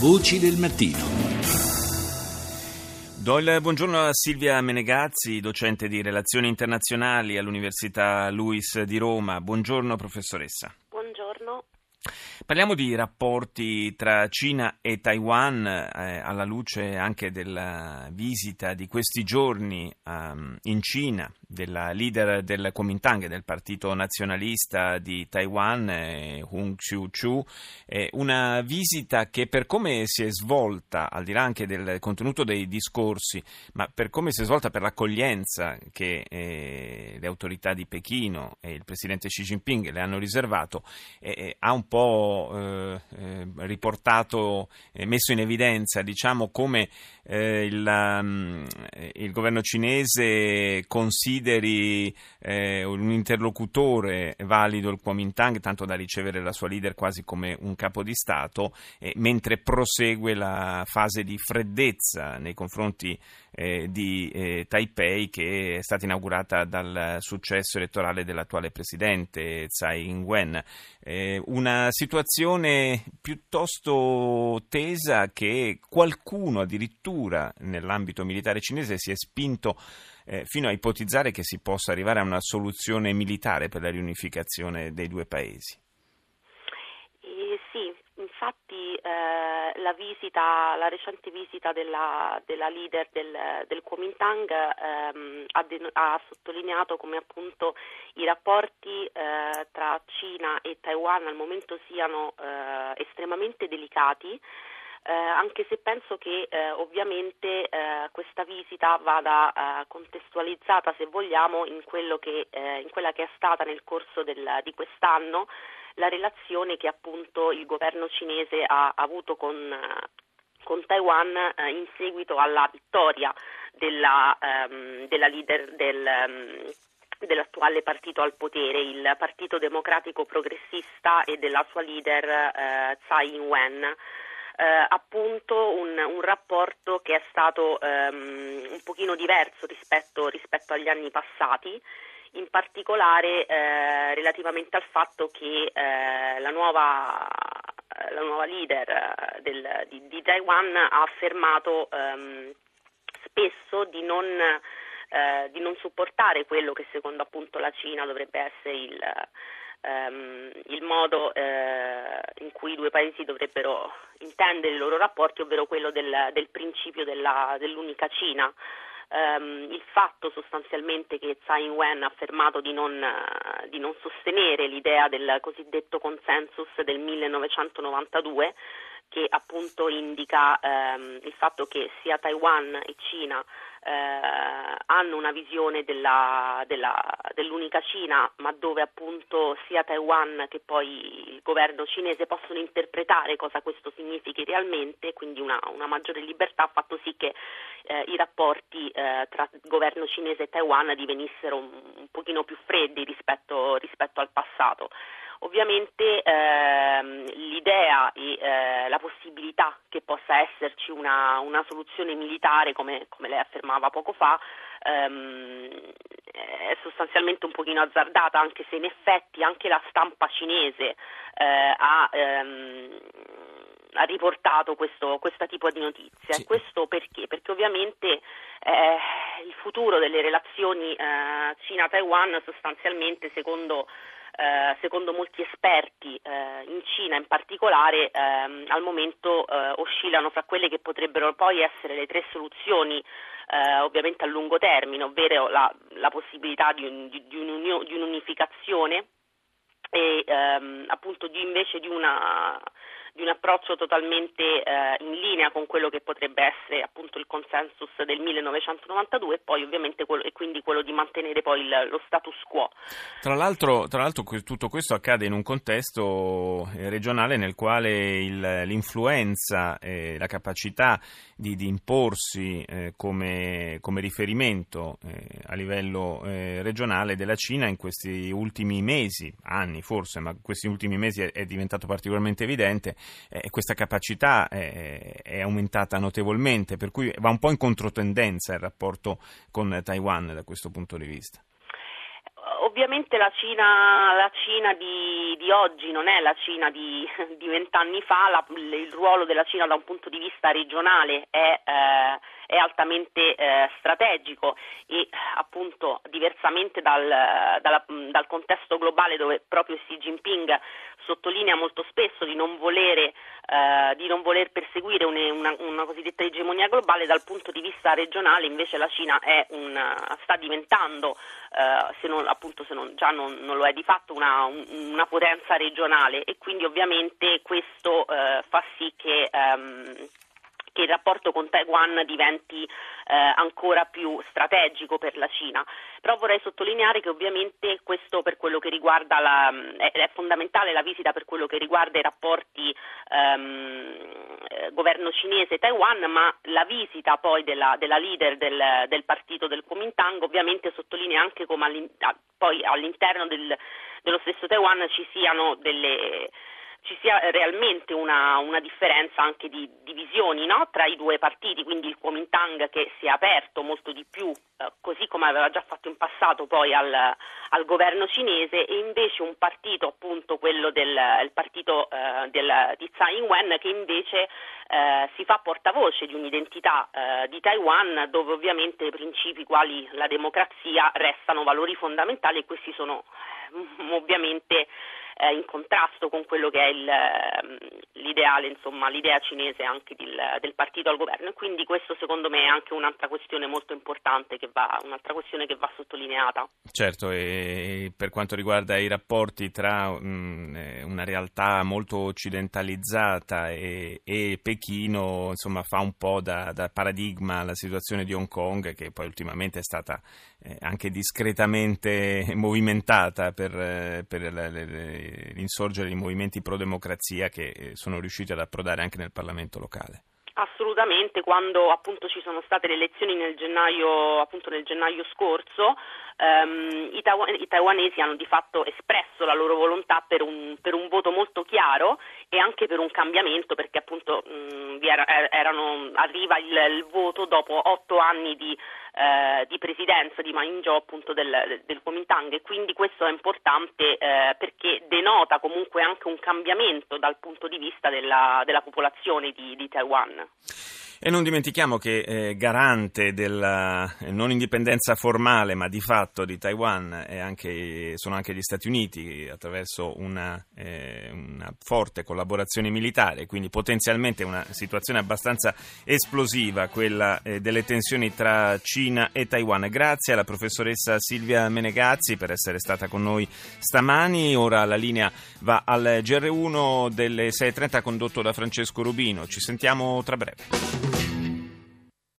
Voci del mattino. Do il buongiorno a Silvia Menegazzi, docente di relazioni internazionali all'Università Luis di Roma. Buongiorno professoressa. Parliamo di rapporti tra Cina e Taiwan eh, alla luce anche della visita di questi giorni um, in Cina della leader del Kuomintang, del partito nazionalista di Taiwan, eh, Hung Xiu-chu, eh, una visita che per come si è svolta, al di là anche del contenuto dei discorsi, ma per come si è svolta per l'accoglienza che eh, le autorità di Pechino e il presidente Xi Jinping le hanno riservato, eh, eh, ha un po' eh, eh, riportato messo in evidenza diciamo, come eh, il, um, il, governo cinese consideri eh, un interlocutore valido il Kuomintang, tanto da ricevere la sua leader quasi come un capo di Stato, mentre prosegue la fase di freddezza nei confronti eh, di eh, Taipei che è stata inaugurata dal successo elettorale dell'attuale presidente Tsai Ing-wen. Eh, una situazione piuttosto tesa che qualcuno addirittura nell'ambito militare cinese si è spinto eh, fino a ipotizzare che si possa arrivare a una soluzione militare per la riunificazione dei due paesi. Infatti eh, la, visita, la recente visita della, della leader del, del Kuomintang ehm, ha, de- ha, sottolineato come appunto i rapporti eh, tra Cina e Taiwan al momento siano eh, estremamente delicati. Eh, anche se penso che eh, ovviamente eh, questa visita vada eh, contestualizzata, se vogliamo, in, che, eh, in, quella che è stata nel corso del, di quest'anno la relazione che appunto il governo cinese ha avuto con, con Taiwan eh, in seguito alla vittoria della, ehm, della leader del, ehm, dell'attuale partito al potere, il Partito Democratico Progressista e della sua leader eh, Tsai Ing-wen. Eh, appunto un, un, rapporto che è stato ehm, un pochino diverso rispetto, rispetto agli anni passati in particolare eh, relativamente al fatto che eh, la, nuova, la, nuova, leader del, di, di, Taiwan ha affermato ehm, spesso di non, eh, di non, supportare quello che secondo appunto la Cina dovrebbe essere il, ehm, il modo eh, in cui i due paesi dovrebbero intendere i loro rapporti, ovvero quello del, del principio della, dell'unica Cina ehm, il fatto sostanzialmente che Tsai Ing-wen ha affermato di non, uh, di non sostenere l'idea del cosiddetto consensus del 1992 che appunto indica ehm, il fatto che sia Taiwan e Cina eh, hanno una visione della, della, dell'unica Cina, ma dove appunto sia Taiwan che poi il governo cinese possono interpretare cosa questo significhi realmente, quindi una, una maggiore libertà ha fatto sì che eh, i rapporti eh, tra governo cinese e Taiwan divenissero un, un pochino più freddi rispetto, rispetto al passato. Ovviamente ehm, l'idea e eh, la possibilità che possa esserci una, una soluzione militare, come, come, lei affermava poco fa, ehm, è sostanzialmente un pochino azzardata, anche se in effetti anche la stampa cinese eh, ha, ehm, ha, riportato questo, questo, tipo di notizie. Sì. Questo perché? Perché ovviamente eh, il futuro delle relazioni eh, Cina-Taiwan sostanzialmente secondo eh, secondo molti esperti eh, in Cina in particolare ehm, al momento eh, oscillano fra quelle che potrebbero poi essere le tre soluzioni eh, ovviamente a lungo termine, ovvero la, la possibilità di, un, di, di, un'unificazione e ehm, appunto di, invece di una di un approccio totalmente eh, in linea con quello che potrebbe essere appunto il consensus del 1992 e poi ovviamente quello, e quindi quello di mantenere poi il, lo status quo. Tra l'altro, tra l'altro, tutto questo accade in un contesto eh, regionale nel quale il, l'influenza e la capacità di, di imporsi eh, come, come, riferimento eh, a livello eh, regionale della Cina in questi ultimi mesi, anni forse, ma questi ultimi mesi è, è diventato particolarmente evidente, eh, questa capacità è, è, aumentata notevolmente, per cui va un po' in controtendenza il rapporto con Taiwan da questo punto di vista. Ovviamente la Cina, la Cina di, di, oggi non è la Cina di vent'anni fa, la, il ruolo della Cina da un punto di vista regionale è, eh, è altamente eh, strategico e appunto diversamente dal, dalla, dal, contesto globale dove proprio Xi Jinping sottolinea molto spesso di non volere, eh, di non voler perseguire una, una, una, cosiddetta egemonia globale, dal punto di vista regionale invece la Cina un, sta diventando, eh, se, non, appunto, se non, già non, non, lo è di fatto, una, una, potenza regionale e quindi ovviamente questo eh, fa sì che ehm, che il rapporto con Taiwan diventi eh, ancora più strategico per la Cina. Però vorrei sottolineare che ovviamente questo per quello che riguarda la, è, è, fondamentale la visita per quello che riguarda i rapporti ehm, eh, governo cinese Taiwan, ma la visita poi della, della leader del, del, partito del Kuomintang ovviamente sottolinea anche come all'in, poi all'interno del, dello stesso Taiwan ci siano delle ci sia realmente una, una differenza anche di divisioni no? tra i due partiti, quindi il Kuomintang che si è aperto molto di più, eh, così come aveva già fatto in passato poi al, al governo cinese, e invece un partito, appunto quello del partito eh, del, di Tsai Ing-wen, che invece eh, si fa portavoce di un'identità eh, di Taiwan dove ovviamente principi quali la democrazia restano valori fondamentali e questi sono eh, ovviamente eh, in contrasto con quello che è il, ehm, l'ideale, insomma, l'idea cinese anche del, del, partito al governo e quindi questo secondo me è anche un'altra questione molto importante che va, un'altra questione che va sottolineata. Certo, e per quanto riguarda i rapporti tra mh, mm, eh, una realtà molto occidentalizzata e, e, Pechino, insomma, fa un po' da, da paradigma la situazione di Hong Kong che poi ultimamente è stata eh, anche discretamente movimentata per, eh, per le, le, l'insorgere di movimenti pro democrazia che eh, sono riusciti ad approdare anche nel Parlamento locale. Assolutamente, quando appunto ci sono state le elezioni nel gennaio, nel gennaio scorso, ehm, i, taiwan- i, taiwanesi hanno di fatto espresso la loro volontà per un, per un voto molto chiaro e anche per un cambiamento, perché appunto mh, era, er, erano, arriva il, il, voto dopo otto anni di, eh, di presidenza di Ma Ying-jeou appunto del, del Kuomintang e quindi questo è importante eh, perché denota comunque anche un cambiamento dal punto di vista della, della popolazione di, di Taiwan. E non dimentichiamo che eh, garante della eh, non indipendenza formale, ma di fatto di Taiwan anche, sono anche gli Stati Uniti attraverso una, eh, una, forte collaborazione militare, quindi potenzialmente una situazione abbastanza esplosiva, quella eh, delle tensioni tra Cina e Taiwan. Grazie alla professoressa Silvia Menegazzi per essere stata con noi stamani. Ora la linea va al GR1 delle 6.30 condotto da Francesco Rubino. Ci sentiamo tra breve.